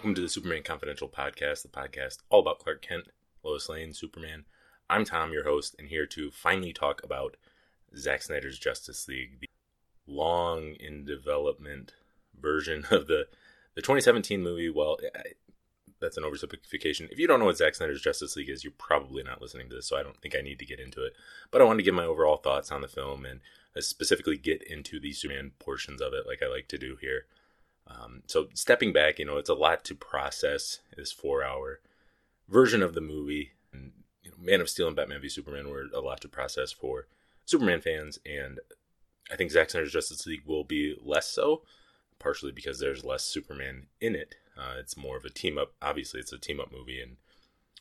Welcome to the Superman Confidential podcast, the podcast all about Clark Kent, Lois Lane, Superman. I'm Tom, your host, and here to finally talk about Zack Snyder's Justice League, the long in development version of the the 2017 movie. Well, that's an oversimplification. If you don't know what Zack Snyder's Justice League is, you're probably not listening to this, so I don't think I need to get into it. But I want to give my overall thoughts on the film and uh, specifically get into the Superman portions of it, like I like to do here. Um, so stepping back, you know, it's a lot to process. This four-hour version of the movie, and you know, Man of Steel and Batman v Superman were a lot to process for Superman fans, and I think Zack Snyder's Justice League will be less so, partially because there's less Superman in it. Uh, it's more of a team up. Obviously, it's a team up movie, and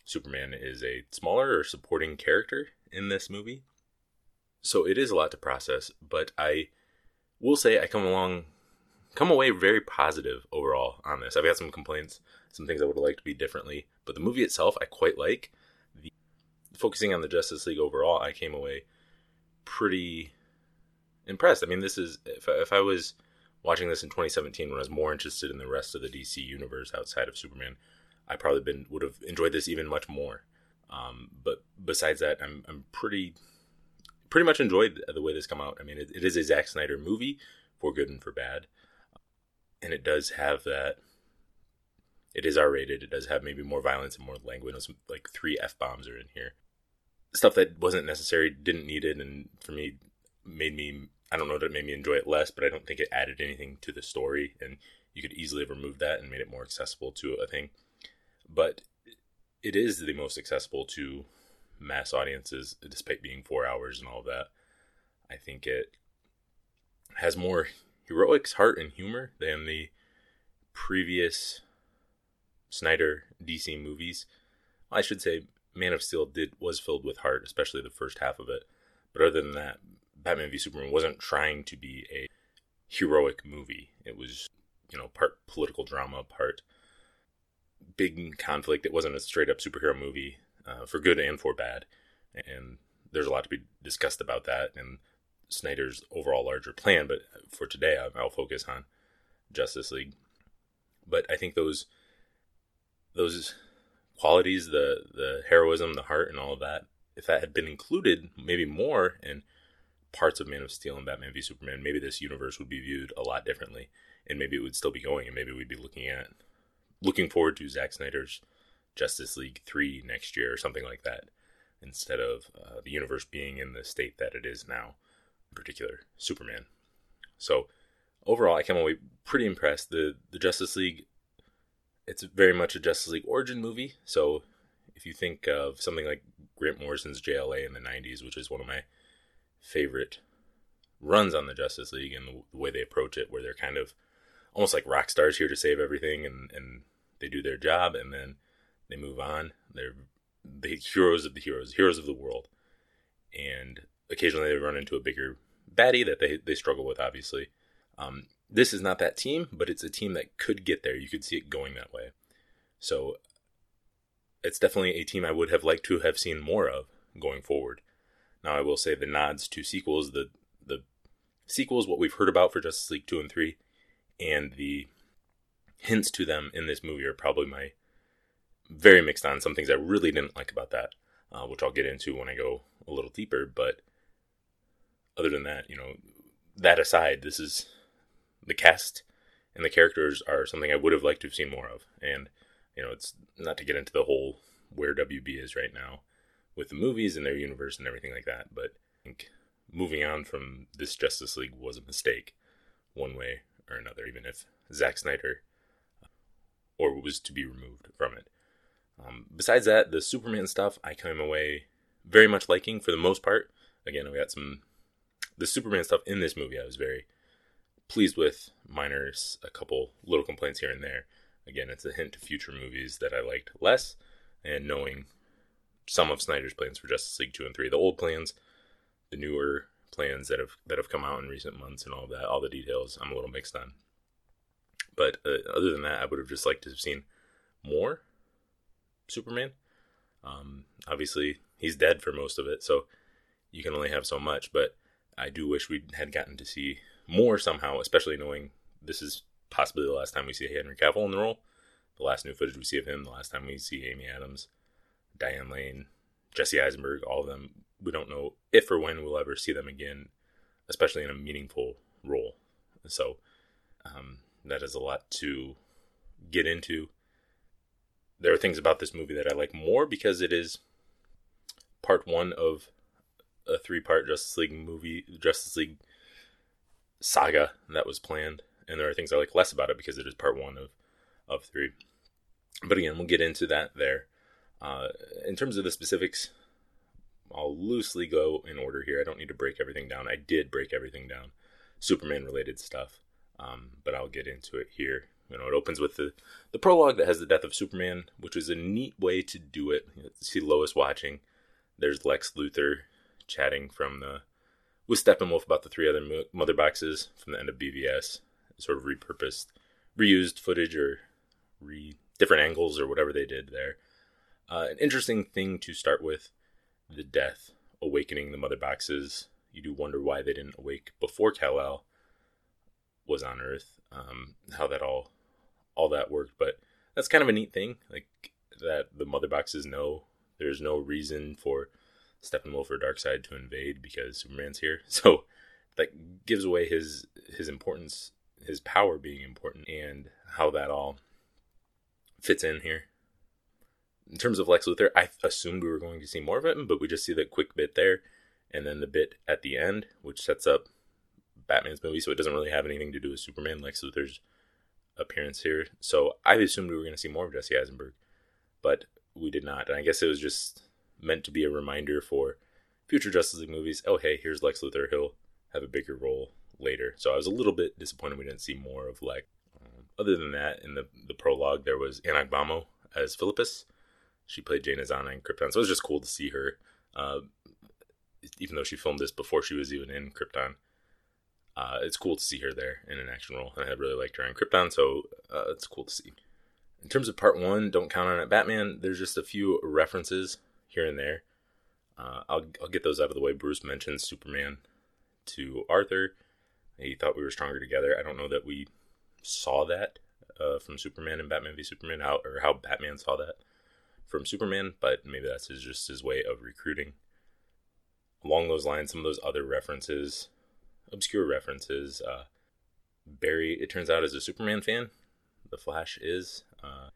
Superman is a smaller or supporting character in this movie. So it is a lot to process, but I will say I come along come away very positive overall on this. I've got some complaints, some things I would have liked to be differently, but the movie itself I quite like. The, focusing on the Justice League overall, I came away pretty impressed. I mean, this is if I, if I was watching this in 2017 when I was more interested in the rest of the DC universe outside of Superman, I probably been would have enjoyed this even much more. Um, but besides that, I'm I'm pretty pretty much enjoyed the way this come out. I mean, it, it is a Zack Snyder movie for good and for bad and it does have that. It is R rated. It does have maybe more violence and more language. Like three f bombs are in here. Stuff that wasn't necessary, didn't need it, and for me, made me. I don't know that it made me enjoy it less, but I don't think it added anything to the story, and you could easily have removed that and made it more accessible to a thing. But it is the most accessible to mass audiences, despite being four hours and all of that. I think it has more heroics, heart, and humor than the previous Snyder DC movies. I should say Man of Steel did was filled with heart, especially the first half of it. But other than that, Batman v Superman wasn't trying to be a heroic movie. It was, you know, part political drama, part big conflict. It wasn't a straight up superhero movie uh, for good and for bad. And there's a lot to be discussed about that. And Snyder's overall larger plan, but for today, I'll focus on Justice League. But I think those those qualities, the the heroism, the heart, and all of that, if that had been included, maybe more in parts of Man of Steel and Batman v Superman, maybe this universe would be viewed a lot differently, and maybe it would still be going, and maybe we'd be looking at looking forward to Zack Snyder's Justice League three next year or something like that, instead of uh, the universe being in the state that it is now in particular Superman. So overall, I came away pretty impressed. the The Justice League, it's very much a Justice League origin movie. So if you think of something like Grant Morrison's JLA in the '90s, which is one of my favorite runs on the Justice League, and the, the way they approach it, where they're kind of almost like rock stars here to save everything, and and they do their job, and then they move on. They're the heroes of the heroes, heroes of the world, and occasionally they run into a bigger baddie that they, they struggle with, obviously. Um, this is not that team, but it's a team that could get there. You could see it going that way. So it's definitely a team I would have liked to have seen more of going forward. Now I will say the nods to sequels, the the sequels, what we've heard about for Justice League two and three, and the hints to them in this movie are probably my very mixed on. Some things I really didn't like about that, uh, which I'll get into when I go a little deeper. But other than that, you know, that aside, this is the cast and the characters are something I would have liked to have seen more of. And, you know, it's not to get into the whole where WB is right now with the movies and their universe and everything like that, but I think moving on from this Justice League was a mistake, one way or another, even if Zack Snyder or was to be removed from it. Um, besides that, the Superman stuff I came away very much liking for the most part. Again, we got some the Superman stuff in this movie I was very pleased with. Minors, a couple little complaints here and there. Again, it's a hint to future movies that I liked less, and knowing some of Snyder's plans for Justice League two and three, the old plans, the newer plans that have that have come out in recent months, and all that, all the details, I'm a little mixed on. But uh, other than that, I would have just liked to have seen more Superman. Um, obviously, he's dead for most of it, so you can only have so much. But I do wish we had gotten to see more somehow, especially knowing this is possibly the last time we see Henry Cavill in the role. the last new footage we see of him, the last time we see Amy Adams, Diane Lane, Jesse Eisenberg, all of them. We don't know if or when we'll ever see them again, especially in a meaningful role. So um, that is a lot to get into. There are things about this movie that I like more because it is part one of a three part Justice League movie, Justice League saga that was planned. And there are things I like less about it because it is part one of, of three. But again, we'll get into that there. Uh, in terms of the specifics, I'll loosely go in order here. I don't need to break everything down. I did break everything down, Superman related stuff, um, but I'll get into it here. You know, it opens with the, the prologue that has the death of Superman, which was a neat way to do it. You see Lois watching. There's Lex Luthor chatting from the with Steppenwolf about the three other mother boxes from the end of BVS, sort of repurposed, reused footage or re different angles or whatever they did there. Uh, an interesting thing to start with the death, awakening the mother boxes. You do wonder why they didn't awake before Kal-El was on Earth. Um, how that all all that worked, but that's kind of a neat thing. Like that the mother boxes know there's no reason for Steppenwolf or Darkseid to invade because Superman's here. So that gives away his his importance, his power being important, and how that all fits in here in terms of Lex Luthor, I assumed we were going to see more of him, but we just see the quick bit there, and then the bit at the end, which sets up Batman's movie. So it doesn't really have anything to do with Superman, Lex Luthor's appearance here. So I assumed we were going to see more of Jesse Eisenberg, but we did not. And I guess it was just meant to be a reminder for future Justice League movies. Oh, hey, here's Lex Luthor. He'll have a bigger role later. So I was a little bit disappointed we didn't see more of Lex. Um, other than that, in the the prologue, there was Ann Ogbomo as Philippus she played Jane Azana in Krypton, so it was just cool to see her. Uh, even though she filmed this before she was even in Krypton, uh, it's cool to see her there in an action role, and I really liked her in Krypton, so uh, it's cool to see. In terms of part one, don't count on it. Batman, there's just a few references here and there. Uh, I'll I'll get those out of the way. Bruce mentions Superman to Arthur. He thought we were stronger together. I don't know that we saw that uh, from Superman and Batman v Superman, how or how Batman saw that from Superman, but maybe that's his, just his way of recruiting. Along those lines, some of those other references, obscure references. Uh, Barry, it turns out, is a Superman fan. The Flash is. Uh,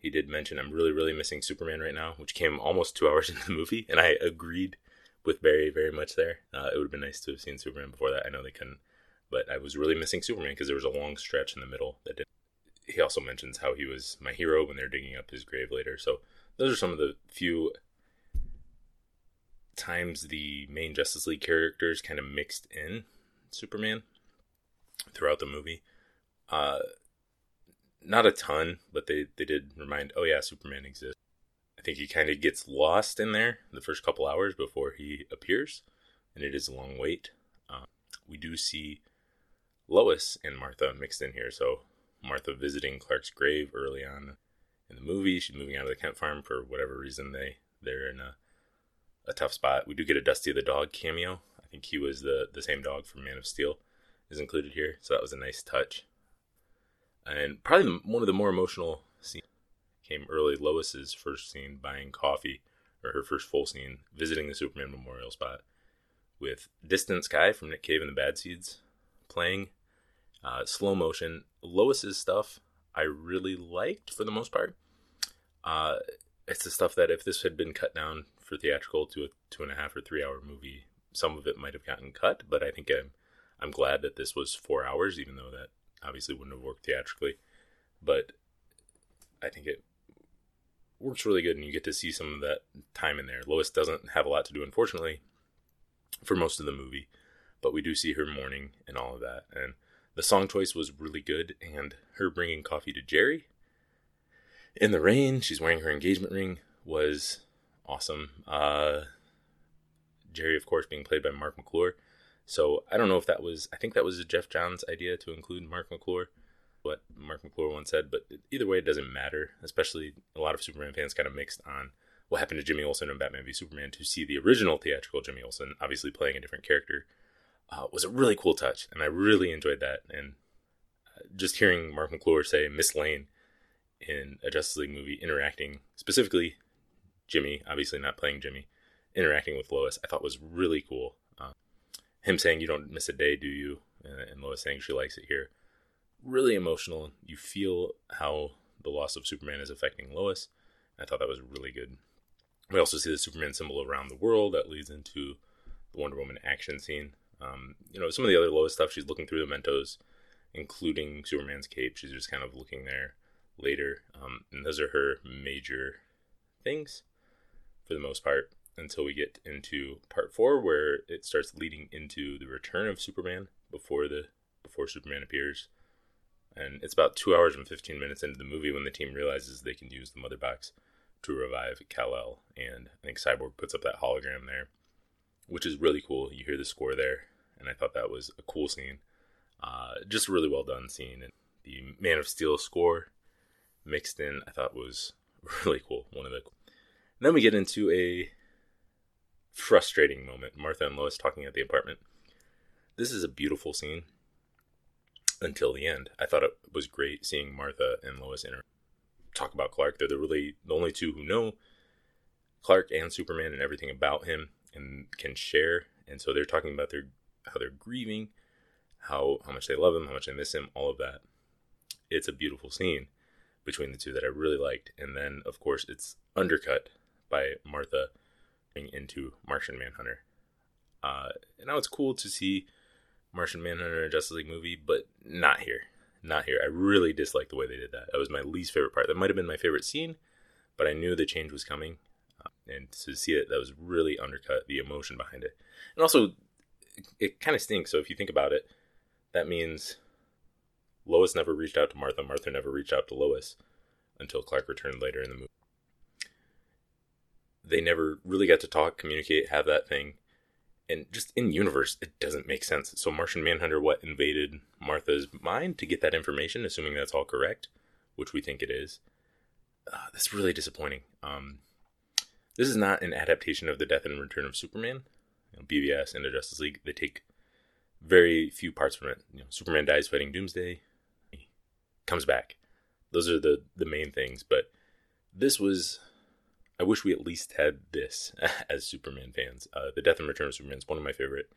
he did mention, I'm really, really missing Superman right now, which came almost two hours into the movie, and I agreed with Barry very much there. Uh, it would have been nice to have seen Superman before that. I know they couldn't, but I was really missing Superman because there was a long stretch in the middle that didn't. He also mentions how he was my hero when they're digging up his grave later. So those are some of the few times the main Justice League characters kind of mixed in Superman throughout the movie. Uh, not a ton, but they, they did remind, oh yeah, Superman exists. I think he kind of gets lost in there the first couple hours before he appears, and it is a long wait. Uh, we do see Lois and Martha mixed in here, so Martha visiting Clark's grave early on in the movie. She's moving out of the Kent farm for whatever reason. They they're in a a tough spot. We do get a Dusty the dog cameo. I think he was the the same dog from Man of Steel is included here, so that was a nice touch. And probably one of the more emotional scenes came early. Lois's first scene buying coffee, or her first full scene visiting the Superman memorial spot with Distant Sky from Nick Cave and the Bad Seeds playing. Uh, slow motion. Lois's stuff I really liked for the most part. Uh, it's the stuff that if this had been cut down for theatrical to a two and a half or three hour movie, some of it might have gotten cut. But I think I'm I'm glad that this was four hours, even though that obviously wouldn't have worked theatrically. But I think it works really good, and you get to see some of that time in there. Lois doesn't have a lot to do, unfortunately, for most of the movie, but we do see her mourning and all of that, and the song choice was really good, and her bringing coffee to Jerry in the rain, she's wearing her engagement ring, was awesome. Uh, Jerry, of course, being played by Marc McClure. So I don't know if that was, I think that was Geoff Johns' idea to include Marc McClure, what Marc McClure once said, but either way, it doesn't matter, especially a lot of Superman fans kind of mixed on what happened to Jimmy Olsen in Batman v Superman to see the original theatrical Jimmy Olsen, obviously playing a different character uh, was a really cool touch, and I really enjoyed that. And uh, just hearing Marc McClure say Miss Lane in a Justice League movie interacting specifically Jimmy, obviously not playing Jimmy, interacting with Lois, I thought was really cool. Him saying, You don't miss a day, do you? and Lois saying she likes it here. Really emotional. You feel how the loss of Superman is affecting Lois. I thought that was really good. We also see the Superman symbol around the world that leads into the Wonder Woman action scene. Um, you know, some of the other Lois stuff, she's looking through the Mentos, including Superman's cape. She's just kind of looking there later. Um, and those are her major things for the most part until we get into part four, where it starts leading into the return of Superman before the before Superman appears. And it's about two hours and fifteen minutes into the movie when the team realizes they can use the mother box to revive Kal-El, and I think Cyborg puts up that hologram there, which is really cool. You hear the score there, and I thought that was a cool scene. Uh, just a really well done scene, and the Man of Steel score mixed in, I thought was really cool. One of the and then we get into a frustrating moment. Martha and Lois talking at the apartment. This is a beautiful scene until the end. I thought it was great seeing Martha and Lois inter- talk about Clark. They're the really the only two who know Clark and Superman and everything about him and can share. And so they're talking about their how they're grieving, how how much they love him, how much they miss him, all of that. It's a beautiful scene between the two that I really liked. And then of course it's undercut by Martha into Martian Manhunter. Uh, and now it's cool to see Martian Manhunter in a Justice League movie, but not here. Not here. I really dislike the way they did that. That was my least favorite part. That might have been my favorite scene, but I knew the change was coming. Uh, and to see it, that was really undercut the emotion behind it. And also, it, it kind of stinks. So if you think about it, that means Lois never reached out to Martha. Martha never reached out to Lois until Clark returned later in the movie they never really got to talk, communicate, have that thing. And just in universe, it doesn't make sense. So Martian Manhunter, what invaded Martha's mind to get that information, assuming that's all correct, which we think it is. Uh, that's really disappointing. Um, this is not an adaptation of the Death and Return of Superman. You know, BVS and the Justice League, they take very few parts from it. You know, Superman dies fighting Doomsday, he comes back. Those are the the main things. But this was I wish we at least had this as Superman fans. Uh, the Death and Return of Superman is one of my favorite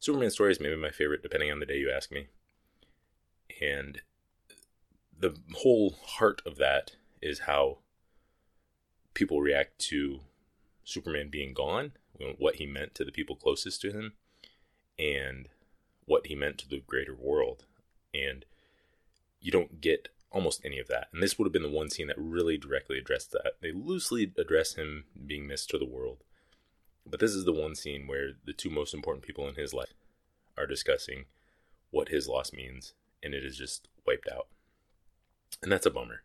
Superman stories, maybe my favorite, depending on the day you ask me. And the whole heart of that is how people react to Superman being gone, what he meant to the people closest to him, and what he meant to the greater world. And you don't get almost any of that. And this would have been the one scene that really directly addressed that. They loosely address him being missed to the world. But this is the one scene where the two most important people in his life are discussing what his loss means, and it is just wiped out. And that's a bummer.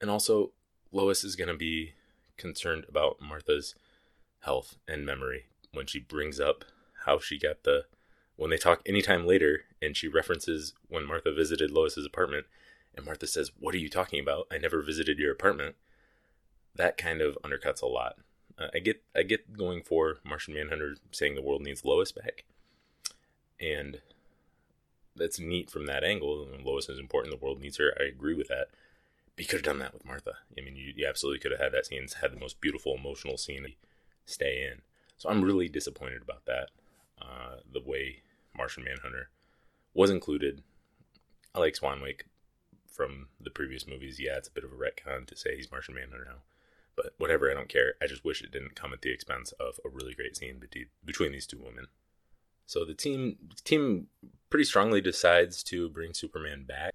And also, Lois is going to be concerned about Martha's health and memory when she brings up how she got the. When they talk anytime later, and she references when Martha visited Lois's apartment, and Martha says, What are you talking about? I never visited your apartment. That kind of undercuts a lot. Uh, I get I get going for Martian Manhunter saying the world needs Lois back. And that's neat from that angle. Lois is important, the world needs her. I agree with that. But you could have done that with Martha. I mean, you, you absolutely could have had that scene, had the most beautiful emotional scene stay in. So I'm really disappointed about that. Uh, the way Martian Manhunter was included. I like Swanwick from the previous movies, yeah, it's a bit of a retcon to say he's Martian Manhunter now. But whatever, I don't care. I just wish it didn't come at the expense of a really great scene between these two women. So the team team pretty strongly decides to bring Superman back.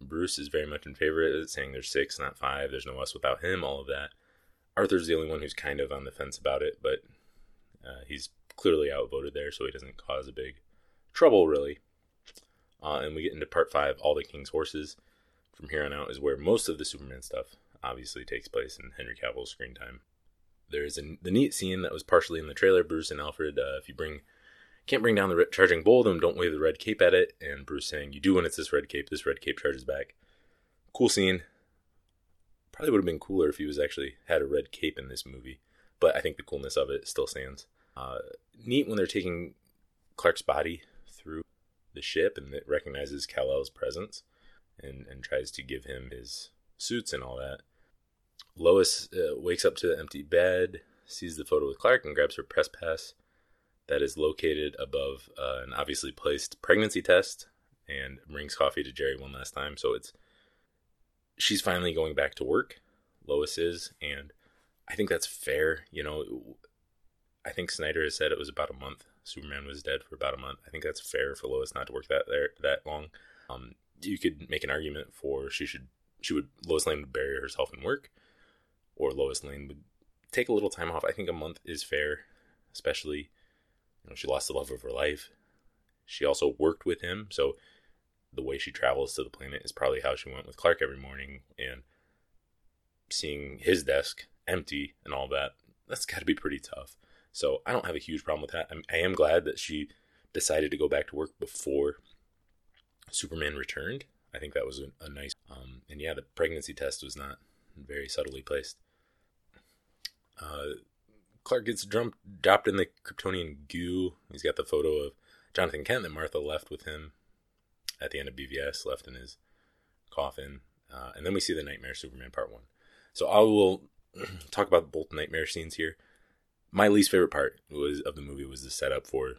Bruce is very much in favor of it, saying there's six, not five. There's no us without him. All of that. Arthur's the only one who's kind of on the fence about it, but uh, he's clearly outvoted there, so he doesn't cause a big trouble really. Uh, and we get into part five, all the king's horses from here on out is where most of the Superman stuff obviously takes place in Henry Cavill's screen time. There's a, the neat scene that was partially in the trailer. Bruce and Alfred, uh, if you bring can't bring down the red, charging bull, then don't wave the red cape at it. And Bruce saying, "You do when it's this red cape. This red cape charges back." Cool scene. Probably would have been cooler if he was actually had a red cape in this movie, but I think the coolness of it still stands. Uh, neat when they're taking Clark's body through the ship and it recognizes Kal-El's presence and, and tries to give him his suits and all that. Lois uh, wakes up to the empty bed, sees the photo with Clark, and grabs her press pass that is located above uh, an obviously placed pregnancy test and brings coffee to Jerry one last time. So it's she's finally going back to work. Lois is, and I think that's fair. You know, I think Snyder has said it was about a month. Superman was dead for about a month. I think that's fair for Lois not to work that there that long. Um, you could make an argument for she should she would Lois Lane would bury herself in work, or Lois Lane would take a little time off. I think a month is fair, especially you know she lost the love of her life. She also worked with him, so the way she travels to the planet is probably how she went with Clark every morning and seeing his desk empty and all that. That's got to be pretty tough. So I don't have a huge problem with that. I'm, I am glad that she decided to go back to work before Superman returned. I think that was a, nice. Um, and yeah, the pregnancy test was not very subtly placed. Uh, Clark gets jumped, dropped in the Kryptonian goo. He's got the photo of Jonathan Kent that Martha left with him at the end of BVS, left in his coffin. Uh, and then we see the Nightmare Superman Part 1. So I will talk about both nightmare scenes here. My least favorite part was of the movie was the setup for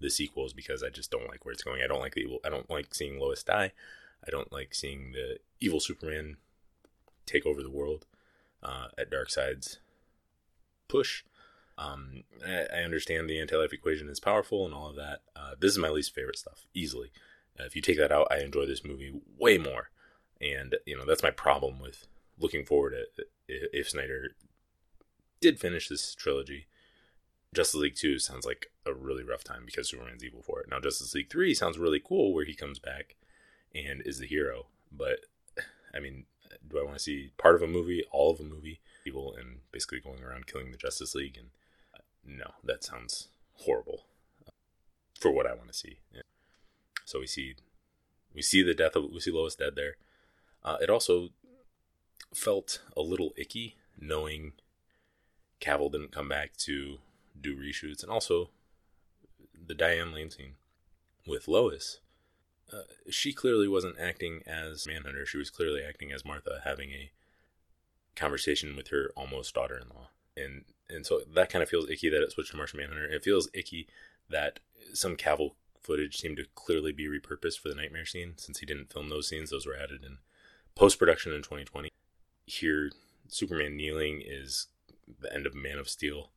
the sequels because I just don't like where it's going. I don't like the evil. I don't like seeing Lois die. I don't like seeing the evil Superman take over the world uh, at Darkseid's push. Um, I, I, understand the anti-life equation is powerful and all of that. Uh, this is my least favorite stuff, easily. Uh, if you take that out, I enjoy this movie way more. And you know that's my problem with looking forward to if Snyder did finish this trilogy. Justice League 2 sounds like a really rough time because Superman's evil for it. Now, Justice League 3 sounds really cool where he comes back and is the hero. But, I mean, do I want to see part of a movie, all of a movie, evil and basically going around killing the Justice League? And uh, no, that sounds horrible for what I want to see. So we see we see the death of we see Lois dead there. Uh, it also felt a little icky knowing Cavill didn't come back to do reshoots, and also the Diane Lane scene with Lois. Uh, she clearly wasn't acting as Manhunter. She was clearly acting as Martha, having a conversation with her almost daughter-in-law, and and so that kind of feels icky that it switched to Martian Manhunter. It feels icky that some Cavill footage seemed to clearly be repurposed for the nightmare scene, since he didn't film those scenes. Those were added in post production in 2020. Here, Superman kneeling is the end of Man of Steel,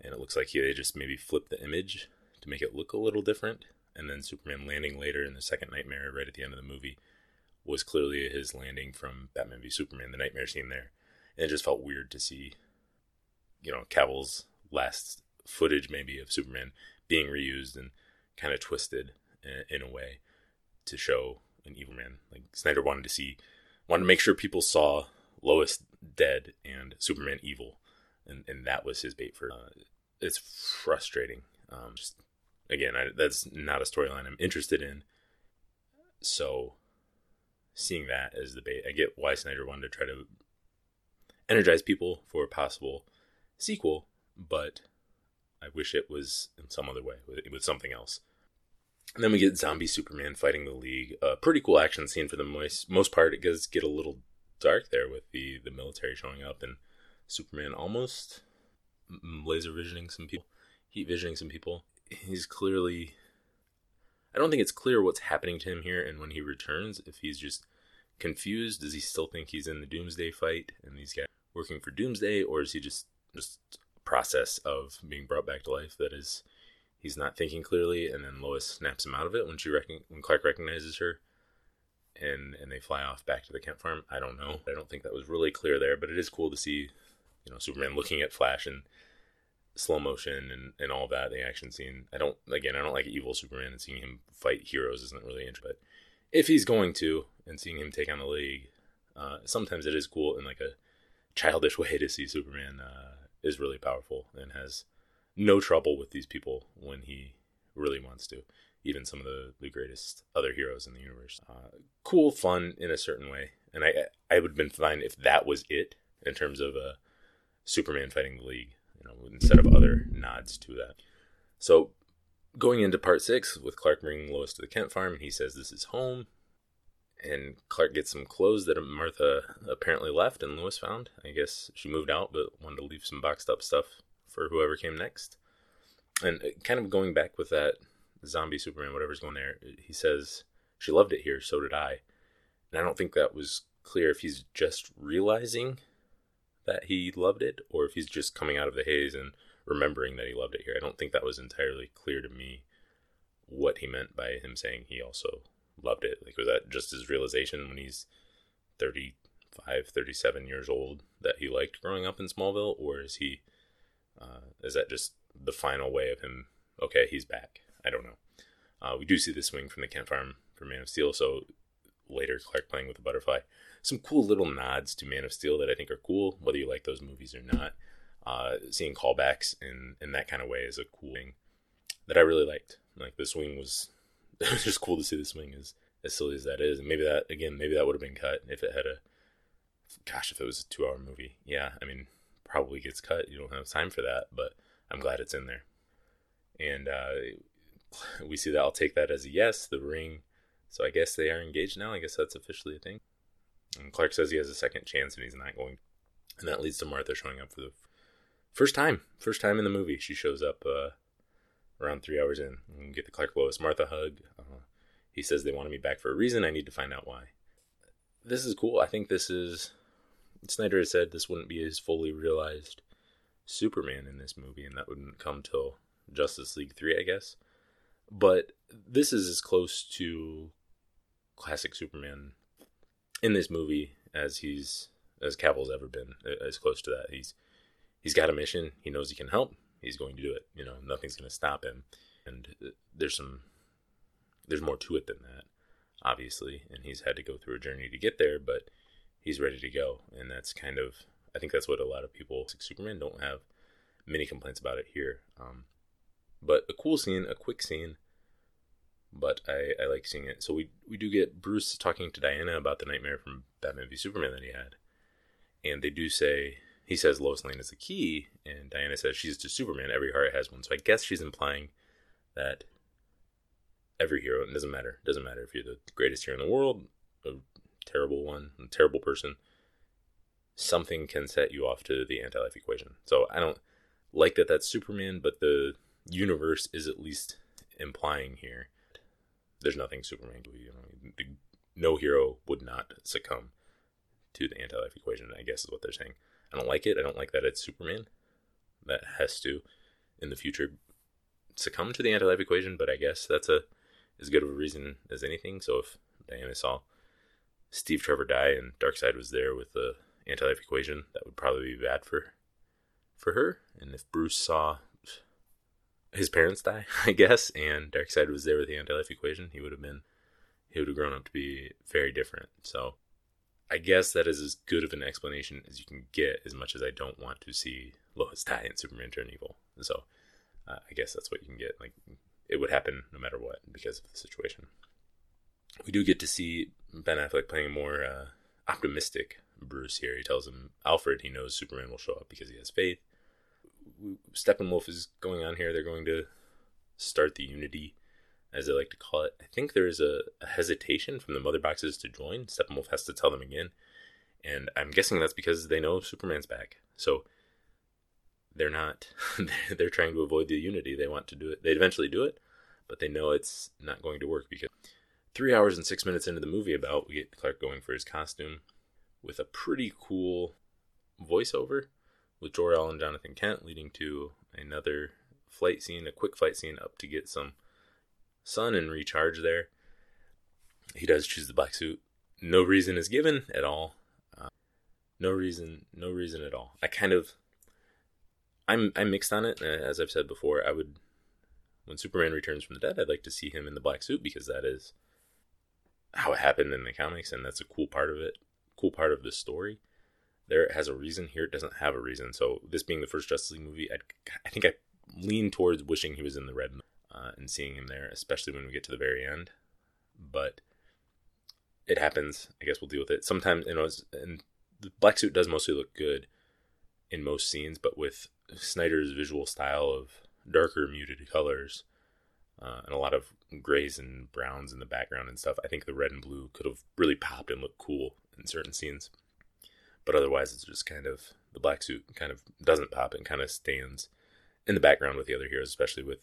and it looks like he, they just maybe flipped the image to make it look a little different. And then Superman landing later in the second Nightmare, right at the end of the movie, was clearly his landing from Batman v Superman, the Nightmare scene there. And it just felt weird to see, you know, Cavill's last footage maybe of Superman being reused and kind of twisted in, in a way to show an evil man. Like Snyder wanted to see, wanted to make sure people saw Lois dead and Superman evil and and that was his bait for. Uh, it's frustrating. Um, just again, I, that's not a storyline I'm interested in. So, seeing that as the bait, I get why Snyder wanted to try to energize people for a possible sequel, but I wish it was in some other way with, with something else. And then we get zombie Superman fighting the League. A pretty cool action scene for the most most part. It does get a little dark there with the the military showing up and Superman almost laser visioning some people, heat visioning some people. He's clearly. I don't think it's clear what's happening to him here, and when he returns, if he's just confused, does he still think he's in the Doomsday fight and these guys working for Doomsday, or is he just just process of being brought back to life that is he's not thinking clearly, and then Lois snaps him out of it when she when Clark recognizes her, and and they fly off back to the Kent farm. I don't know. I don't think that was really clear there, but it is cool to see you know Superman looking at Flash in slow motion and, and all that the action scene. I don't again I don't like evil Superman and seeing him fight heroes isn't really interesting. But if he's going to and seeing him take on the League, uh, sometimes it is cool in like a childish way to see Superman uh, is really powerful and has no trouble with these people when he really wants to. Even some of the, the greatest other heroes in the universe. Uh, cool, fun in a certain way, and I I would have been fine if that was it in terms of a Superman fighting the League, you know, instead of other nods to that. So going into part six with Clark bringing Lois to the Kent farm, and he says this is home. and Clark gets some clothes that Martha apparently left and Lois found. I guess she moved out, but wanted to leave some boxed up stuff for whoever came next. And uh, kind of going back with that zombie Superman, whatever's going there, he says, She loved it here, so did I. And I don't think that was clear if he's just realizing that he loved it or if he's just coming out of the haze and remembering that he loved it here. I don't think that was entirely clear to me what he meant by him saying he also loved it. Like, was that just his realization when he's 35, 37 years old that he liked growing up in Smallville? Or is he, uh, is that just the final way of him, okay, he's back? I don't know. Uh, we do see the swing from the Kent farm for Man of Steel, so later Clark playing with the butterfly. Some cool little nods to Man of Steel that I think are cool, whether you like those movies or not. Uh, seeing callbacks in, in that kind of way is a cool thing that I really liked. Like the swing was it was just cool to see the swing as as silly as that is. And maybe that again, maybe that would have been cut if it had a gosh, if it was a two hour movie. Yeah, I mean, probably gets cut. You don't have time for that, but I'm glad it's in there. And uh, we see that. I'll take that as a yes. The ring. So I guess they are engaged now. I guess that's officially a thing. And Clark says he has a second chance and he's not going. And that leads to Martha showing up for the first time. First time in the movie, she shows up. Uh, around three hours in. We get the Clark Lois Martha hug. Uh, he says they wanted me back for a reason. I need to find out why. This is cool. I think this is. Snyder has said this wouldn't be his fully realized Superman in this movie, and that wouldn't come till Justice League 3, I guess. But this is as close to classic Superman in this movie as he's as Cavill's ever been. As close to that, he's he's got a mission. He knows he can help he's going to do it. You know, nothing's going to stop him. And uh, there's some, there's more to it than that, obviously. And he's had to go through a journey to get there, but he's ready to go. And that's kind of, I think that's what a lot of people, like Superman, don't have many complaints about it here. Um, but a cool scene, a quick scene, but I, I like seeing it. So we we do get Bruce talking to Diana about the nightmare from Batman v Superman that he had, and they do say he says Lois Lane is the key, and Diana says she's just Superman. Every heart has one. So I guess she's implying that every hero, it doesn't matter, it doesn't matter if you're the greatest hero in the world, a terrible one, a terrible person, something can set you off to the anti-life equation. So I don't like that that's Superman, but the universe is at least implying here there's nothing Superman can do. You know, no hero would not succumb to the anti-life equation. I guess is what they're saying. I don't like it. I don't like that it's Superman that has to, in the future, succumb to the anti-life equation. But I guess that's a as good of a reason as anything. So if Diana saw Steve Trevor die and Darkseid was there with the anti-life equation, that would probably be bad for for her. And if Bruce saw his parents die, I guess, and Darkseid was there with the anti-life equation, he would have been he would have grown up to be very different. So I guess that is as good of an explanation as you can get, as much as I don't want to see Lois die and Superman turn evil. So uh, I guess that's what you can get. Like it would happen no matter what because of the situation. We do get to see Ben Affleck playing more uh, optimistic Bruce here. He tells him Alfred he knows Superman will show up because he has faith. Steppenwolf is going on here. They're going to start the Unity as they like to call it. I think there is a, a hesitation from the mother boxes to join. Steppenwolf has to tell them again. And I'm guessing that's because they know Superman's back. So they're not, they're trying to avoid the unity. They want to do it. They eventually do it, but they know it's not going to work because three hours and six minutes into the movie, about, we get Clark going for his costume with a pretty cool voiceover with Jor-El and Jonathan Kent leading to another flight scene, a quick flight scene up to get some sun and recharge there. He does choose the black suit. No reason is given at all. Uh, no reason, no reason at all. I kind of, I'm I'm mixed on it. As I've said before, I would, when Superman returns from the dead, I'd like to see him in the black suit because that is how it happened in the comics, and that's a cool part of it. Cool part of the story. There it has a reason. Here it doesn't have a reason. So this being the first Justice League movie, I'd, I think I lean towards wishing he was in the red uh, and seeing him there, especially when we get to the very end. But it happens. I guess we'll deal with it. Sometimes, you know, and the black suit does mostly look good in most scenes, but with Snyder's visual style of darker, muted colors, uh, and a lot of grays and browns in the background and stuff. I think the red and blue could have really popped and looked cool in certain scenes. But otherwise, it's just kind of the black suit kind of doesn't pop and kind of stands in the background with the other heroes, especially with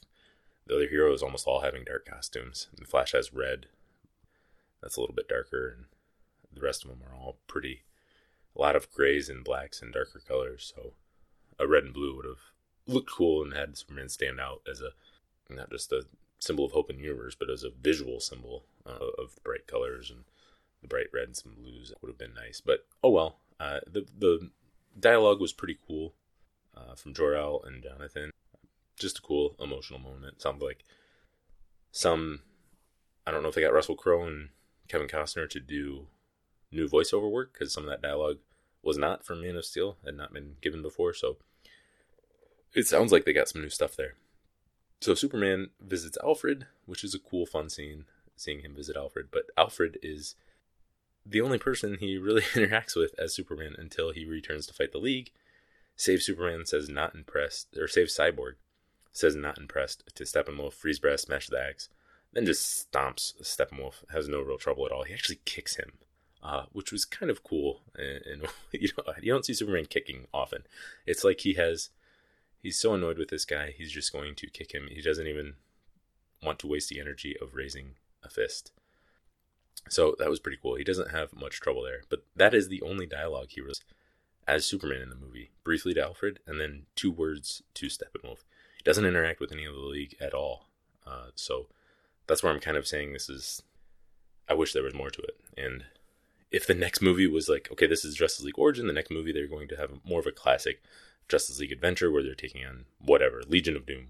the other heroes almost all having dark costumes. The Flash has red, that's a little bit darker, and the rest of them are all pretty, a lot of grays and blacks and darker colors. So a red and blue would have looked cool and had Superman stand out as a not just a symbol of hope the universe, but as a visual symbol uh, of bright colors and the bright reds and blues. Would have been nice, but oh well. Uh, the the dialogue was pretty cool uh, from Jor-El and Jonathan. Just a cool emotional moment. Sounds like some. I don't know if they got Russell Crowe and Kevin Costner to do new voiceover work because some of that dialogue was not from Man of Steel, had not been given before. So it sounds like they got some new stuff there. So Superman visits Alfred, which is a cool, fun scene, seeing him visit Alfred. But Alfred is the only person he really interacts with as Superman until he returns to fight the League. Save Superman says not impressed, or save Cyborg says not impressed to Steppenwolf, freeze breath, smash the axe, then just stomps Steppenwolf, has no real trouble at all. He actually kicks him, uh, which was kind of cool. And, and you, you don't see Superman kicking often. It's like he has, he's so annoyed with this guy, he's just going to kick him. He doesn't even want to waste the energy of raising a fist. So that was pretty cool. He doesn't have much trouble there, but that is the only dialogue he was as Superman in the movie. Briefly to Alfred, and then two words to Steppenwolf. He doesn't interact with any of the League at all. Uh, so that's where I'm kind of saying this is. I wish there was more to it. And if the next movie was like, okay, this is Justice League Origin, the next movie they're going to have more of a classic Justice League adventure where they're taking on whatever Legion of Doom.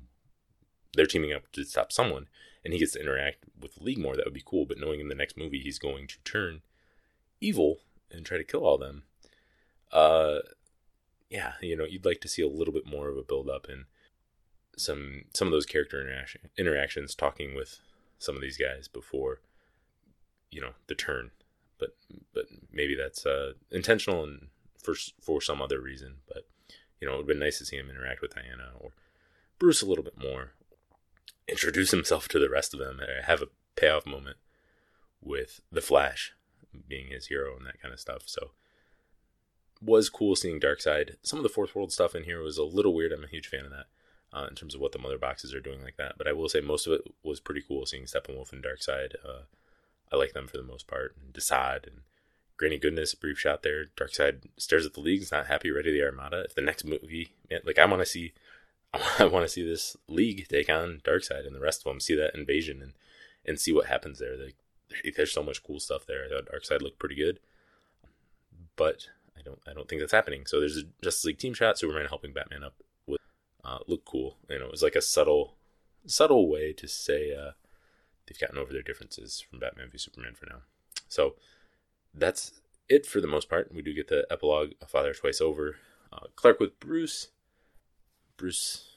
They're teaming up to stop someone, and he gets to interact with the League more. That would be cool. But knowing in the next movie he's going to turn evil and try to kill all them, uh, yeah, you know, you'd like to see a little bit more of a build up and some some of those character interaction, interactions, talking with some of these guys before, you know, the turn. But but maybe that's uh, intentional and for for some other reason. But you know, it would have been nice to see him interact with Diana or Bruce a little bit more, introduce himself to the rest of them, and have a payoff moment with the Flash being his hero and that kind of stuff. So was cool seeing Darkseid. Some of the fourth world stuff in here was a little weird. I'm a huge fan of that uh, in terms of what the mother boxes are doing like that. But I will say most of it was pretty cool seeing Steppenwolf and Darkseid. Uh, I like them for the most part. And Desaad and Granny Goodness, brief shot there. Darkseid stares at the league, is not happy, ready the Armada. If the next movie, man, like I want to see, I want to see this league take on Darkseid and the rest of them, see that invasion and and see what happens there. There's so much cool stuff there. I thought Darkseid looked pretty good, but I don't I don't think that's happening. So there's a Justice League team shot, Superman helping Batman up uh, look cool. You know, it was like a subtle, subtle way to say uh, they've gotten over their differences from Batman v Superman for now. So that's it for the most part. We do get the epilogue, A Father Twice Over. Uh, Clark with Bruce. Bruce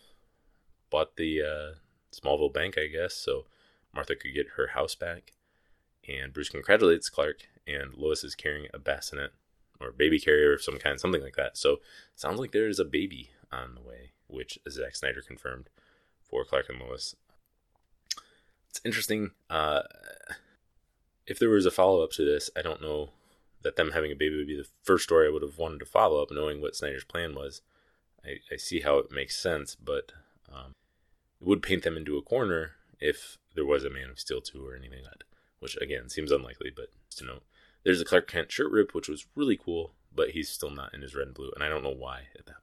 bought the uh, Smallville bank, I guess, so Martha could get her house back. And Bruce congratulates Clark, and Lois is carrying a bassinet or baby carrier of some kind, something like that. So sounds like there is a baby on the way which Zack Snyder confirmed for Clark and Lois. It's interesting. Uh, if there was a follow up to this, I don't know that them having a baby would be the first story I would have wanted to follow up, knowing what Snyder's plan was. I, I see how it makes sense, but um, it would paint them into a corner if there was a Man of Steel 2 or anything like that, which again seems unlikely, but just to note. There's a Clark Kent shirt rip, which was really cool, but he's still not in his red and blue, and I don't know why at that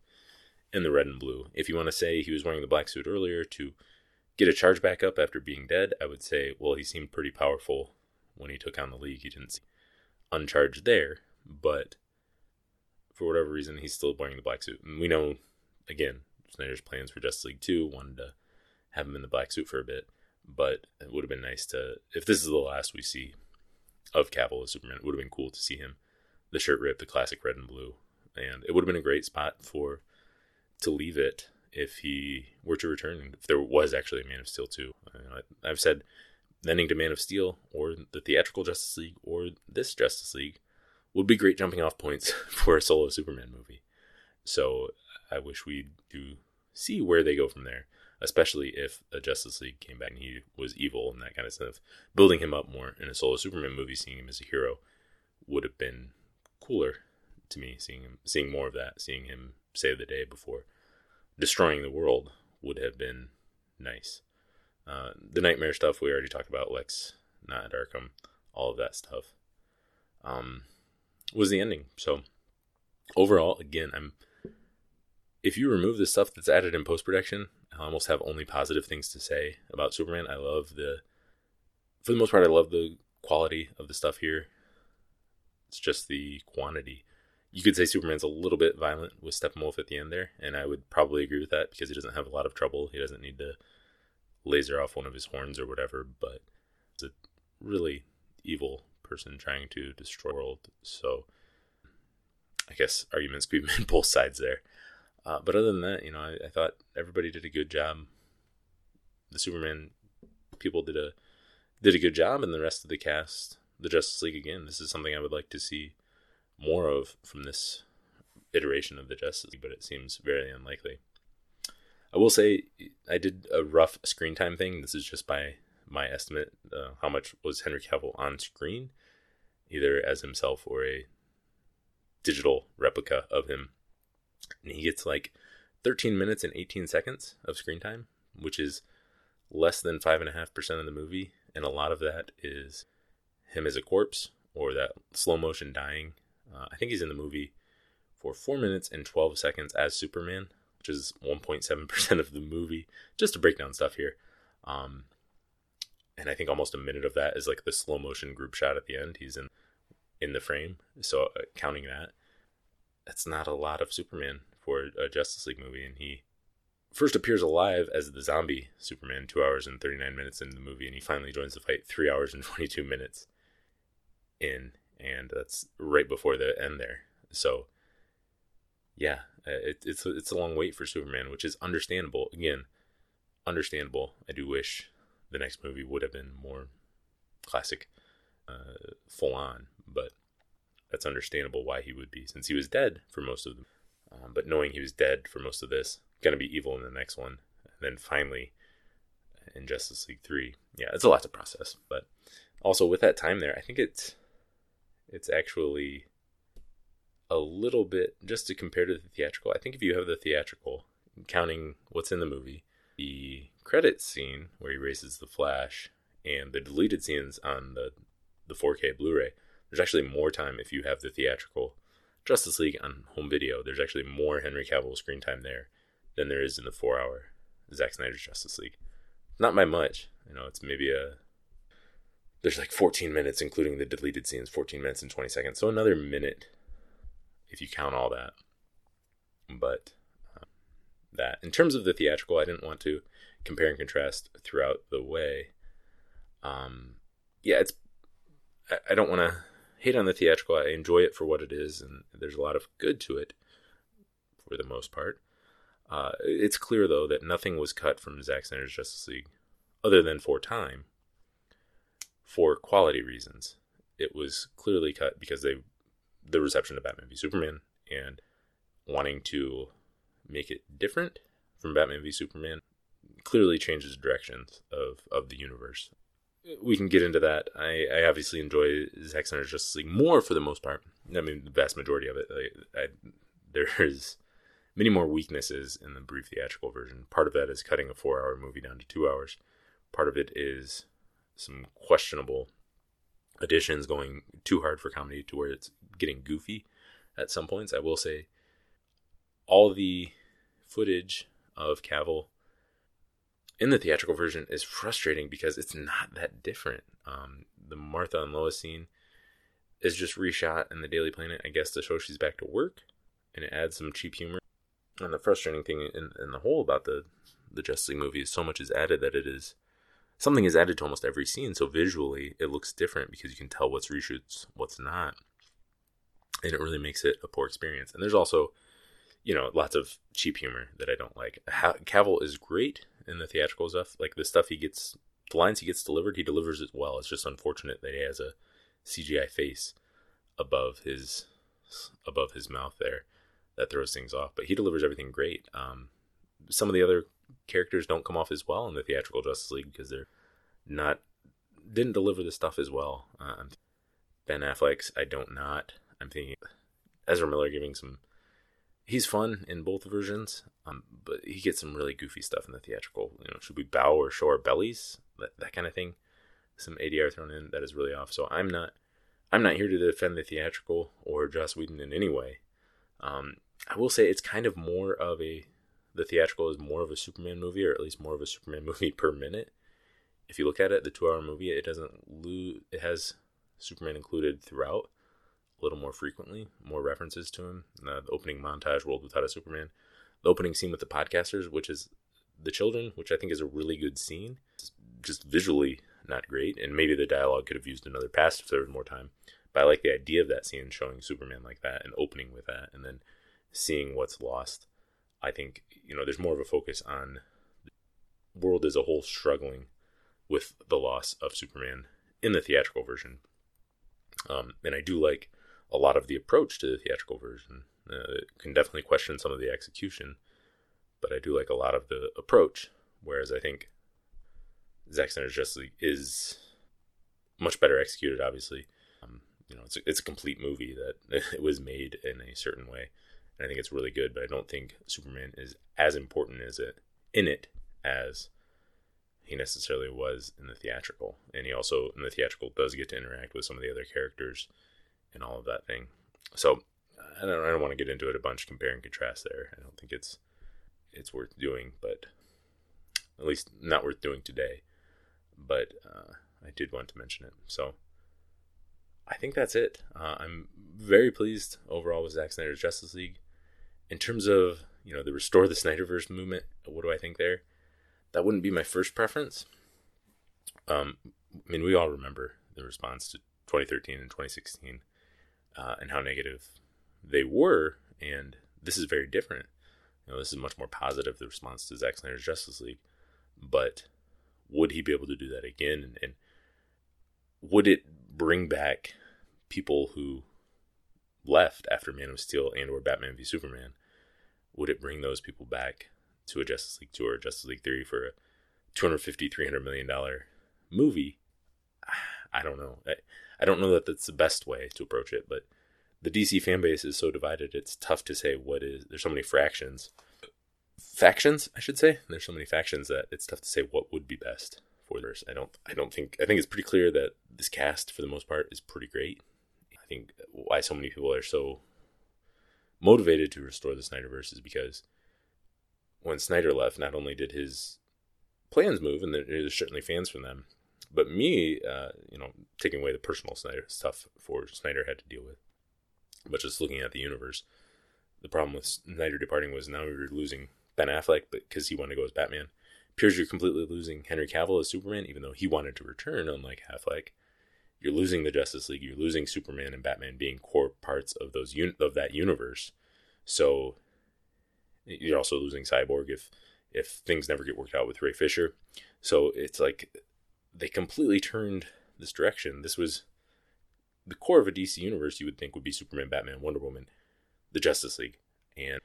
in the red and blue. If you want to say he was wearing the black suit earlier to get a charge back up after being dead, I would say, well, he seemed pretty powerful when he took on the league. He didn't see uncharged there, but for whatever reason, he's still wearing the black suit. And we know, again, Snyder's plans for Justice League 2 wanted to have him in the black suit for a bit, but it would have been nice to, if this is the last we see of Cavill as Superman, it would have been cool to see him, the shirt rip, the classic red and blue. And it would have been a great spot for to leave it if he were to return, if there was actually a Man of Steel 2. I've said ending to Man of Steel or the theatrical Justice League or this Justice League would be great jumping off points for a solo Superman movie. So I wish we do see where they go from there. especially if a Justice League came back and he was evil and that kind of stuff. Building him up more in a solo Superman movie, seeing him as a hero, would have been cooler to me. Seeing him, seeing more of that, seeing him save the day before destroying the world would have been nice. Uh, the nightmare stuff we already talked about, Lex not Arkham, all of that stuff. Um, was the ending. So overall, again, I'm. If you remove the stuff that's added in post production, I almost have only positive things to say about Superman. I love the, for the most part, I love the quality of the stuff here. It's just the quantity. You could say Superman's a little bit violent with Steppenwolf at the end there, and I would probably agree with that because he doesn't have a lot of trouble. He doesn't need to laser off one of his horns or whatever, but it's a really evil person trying to destroy the world. So I guess arguments could be made both sides there. Uh, but other than that, you know, I, I, thought everybody did a good job. The Superman people did a did a good job, and the rest of the cast, the Justice League again. This is something I would like to see more of from this iteration of the Justice League, but it seems very unlikely. I will say I did a rough screen time thing. This is just by my estimate. Uh, how much was Henry Cavill on screen, either as himself or a digital replica of him? And he gets like 13 minutes and 18 seconds of screen time, which is less than 5.5% of the movie. And a lot of that is him as a corpse or that slow motion dying. Uh, I think he's in the movie for 4 minutes and 12 seconds as Superman, which is 1.7% of the movie. Just to break down stuff here. Um, and I think almost a minute of that is like the slow motion group shot at the end. He's in in the frame. So uh, counting that, that's not a lot of Superman for a Justice League movie. And he first appears alive as the zombie Superman two hours and 39 minutes into the movie. And he finally joins the fight three hours and 22 minutes in. And that's right before the end there. So yeah, uh, it, it's it's a long wait for Superman, which is understandable. Again, understandable. I do wish the next movie would have been more classic, uh, full on, but that's understandable why he would be, since he was dead for most of them. Um, but knowing he was dead for most of this, gonna be evil in the next one, and then finally in Justice League three, yeah, it's a lot to process. But also with that time there, I think it's it's actually a little bit just to compare to the theatrical. I think if you have the theatrical, counting what's in the movie, the credit scene where he races the Flash and the deleted scenes on the the 4K Blu-ray, there's actually more time if you have the theatrical Justice League on home video. There's actually more Henry Cavill screen time there than there is in the four-hour Zack Snyder's Justice League. Not by much, you know. It's maybe a there's like 14 minutes, including the deleted scenes, 14 minutes and 20 seconds. So another minute if you count all that. But um, that, in terms of the theatrical, I didn't want to compare and contrast throughout the way. Um, yeah, it's. I, I don't want to hate on the theatrical. I enjoy it for what it is, and there's a lot of good to it, for the most part. Uh, it's clear though that nothing was cut from Zack Snyder's Justice League, other than for time, for quality reasons. It was clearly cut because they, the reception of Batman v Superman and wanting to make it different from Batman v Superman clearly changes directions of, of the universe. We can get into that. I, I obviously enjoy Zack Snyder's Justice League more for the most part. I mean, the vast majority of it. I, I, there's many more weaknesses in the brief theatrical version. Part of that is cutting a four hour movie down to two hours. Part of it is some questionable additions going too hard for comedy to where it's getting goofy at some points. I will say all the footage of Cavill in the theatrical version is frustrating because it's not that different. Um, the Martha and Lois scene is just reshot in the Daily Planet, I guess, to show she's back to work, and it adds some cheap humor. And the frustrating thing in, in the whole about the the Justice League movie is so much is added that it is something is added to almost every scene. So visually, it looks different because you can tell what's reshoots, what's not, and it really makes it a poor experience. And there's also, you know, lots of cheap humor that I don't like. Cavill is great in the theatrical stuff. Like the stuff he gets, the lines he gets delivered, he delivers it well. It's just unfortunate that he has a CGI face above his above his mouth there that throws things off. But he delivers everything great. Um, some of the other characters don't come off as well in the theatrical Justice League because they're not didn't deliver the stuff as well. Uh, ben Affleck's I don't not. I'm thinking Ezra Miller giving some. He's fun in both versions, um, but he gets some really goofy stuff in the theatrical. You know, should we bow or show our bellies? That that kind of thing. Some ADR thrown in that is really off. So I'm not. I'm not here to defend the theatrical or Joss Whedon in any way. Um, I will say it's kind of more of a the theatrical is more of a Superman movie, or at least more of a Superman movie per minute. If you look at it, the two-hour movie, it doesn't lose. It has Superman included throughout, a little more frequently, more references to him. Uh, the opening montage, World Without a Superman, the opening scene with the podcasters, which is the children, which I think is a really good scene. It's just visually not great, and maybe the dialogue could have used another pass if there was more time. But I like the idea of that scene showing Superman like that and opening with that, and then seeing what's lost. I think you know there's more of a focus on the world as a whole struggling with the loss of Superman in the theatrical version. Um, and I do like a lot of the approach to the theatrical version. Uh, can definitely question some of the execution, but I do like a lot of the approach. Whereas I think Zack Snyder's Justice League is much better executed. Obviously, um, you know, it's a, it's a complete movie that it was made in a certain way. And I think it's really good, but I don't think Superman is as important as it in it as he necessarily was in the theatrical. And he also in the theatrical does get to interact with some of the other characters and all of that thing. So I don't I don't want to get into it a bunch, compare and contrast there. I don't think it's it's worth doing, but at least not worth doing today. But uh, I did want to mention it. So I think that's it. Uh, I'm very pleased overall with Zack Snyder's Justice League. In terms of you know the restore the Snyderverse movement, what do I think there? That wouldn't be my first preference. Um, I mean, we all remember the response to 2013 and 2016 uh, and how negative they were, and this is very different. You know, this is much more positive the response to Zack Snyder's Justice League, but would he be able to do that again? And, and would it bring back people who left after Man of Steel and or Batman v Superman? Would it bring those people back to a Justice League 2 or Justice League 3 for a 250 300 million dollar movie? I don't know. I, I don't know that that's the best way to approach it, but the DC fan base is so divided. It's tough to say what is. There's so many fractions, factions, I should say. There's so many factions that it's tough to say what would be best for this. I don't. I don't think. I think it's pretty clear that this cast, for the most part, is pretty great. I think why so many people are so motivated to restore the Snyderverse is because when Snyder left, not only did his plans move, and there's certainly fans from them, but me, uh, you know, taking away the personal Snyder stuff for Snyder had to deal with, but just looking at the universe, the problem with Snyder departing was now we were losing Ben Affleck, because he wanted to go as Batman, appears you're completely losing Henry Cavill as Superman, even though he wanted to return, unlike Affleck. You're losing the Justice League. You're losing Superman and Batman being core parts of those un- of that universe. So you're also losing Cyborg if if things never get worked out with Ray Fisher. So it's like they completely turned this direction. This was the core of a DC universe you would think would be Superman, Batman, Wonder Woman, the Justice League. And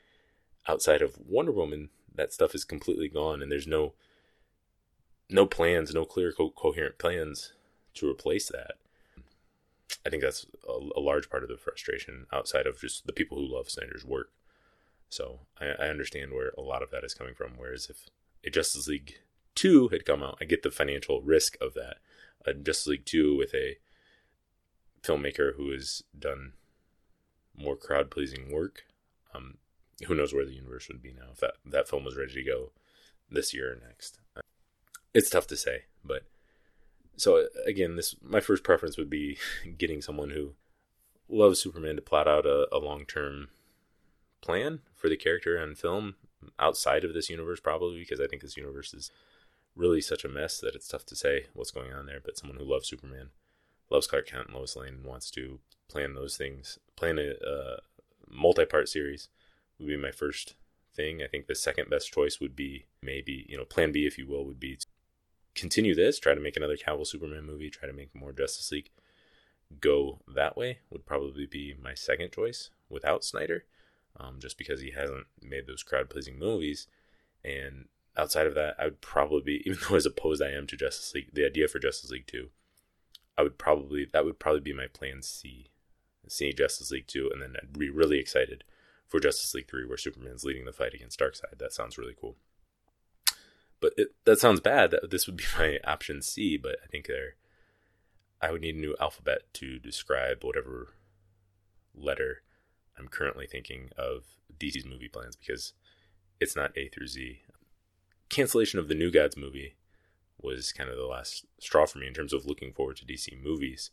outside of Wonder Woman, that stuff is completely gone and there's no no plans, no clear co- coherent plans to replace that. I think that's a, a, large part of the frustration outside of just the people who love Snyder's work. So I, I understand where a lot of that is coming from. Whereas if a Justice League 2 had come out, I get the financial risk of that. A Justice League 2 with a filmmaker who has done more crowd pleasing work. Um, who knows where the universe would be now if that, that film was ready to go this year or next. It's tough to say, but so again, this my first preference would be getting someone who loves Superman to plot out a, a long term plan for the character and film outside of this universe, probably because I think this universe is really such a mess that it's tough to say what's going on there. But someone who loves Superman, loves Clark Kent and Lois Lane, and wants to plan those things, plan a, a multi-part series would be my first thing. I think the second best choice would be maybe you know Plan B, if you will, would be to continue this, try to make another Cavill Superman movie, try to make more Justice League. Go that way would probably be my second choice without Snyder, um, just because he hasn't made those crowd pleasing movies. And outside of that, I would probably be, even though as opposed I am to Justice League, the idea for Justice League 2, I would probably, that would probably be my plan C. Seeing Justice League 2, and then I'd be really excited for Justice League 3, where Superman's leading the fight against Darkseid. That sounds really cool. But it, that sounds bad. That this would be my option C, but I think there, I would need a new alphabet to describe whatever letter I'm currently thinking of DC's movie plans because it's not A through Z. Cancellation of the New Gods movie was kind of the last straw for me in terms of looking forward to DC movies.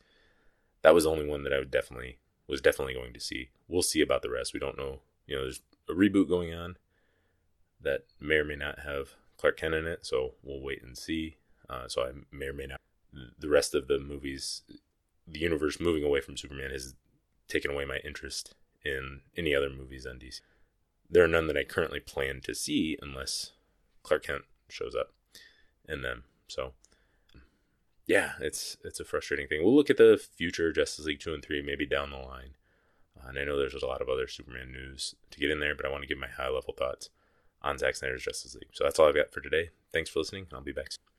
That was the only one that I would definitely was definitely going to see. We'll see about the rest. We don't know. You know, there's a reboot going on that may or may not have Clark Kent in it, so we'll wait and see. Uh, so I may or may not. The rest of the movies, the universe moving away from Superman has taken away my interest in any other movies on DC. There are none that I currently plan to see unless Clark Kent shows up in them. So yeah, it's it's a frustrating thing. We'll look at the future Justice League two and three maybe down the line. Uh, and I know there's a lot of other Superman news to get in there, but I want to give my high level thoughts on Zack Snyder's Justice League. So that's all I've got for today. Thanks for listening. I'll be back soon.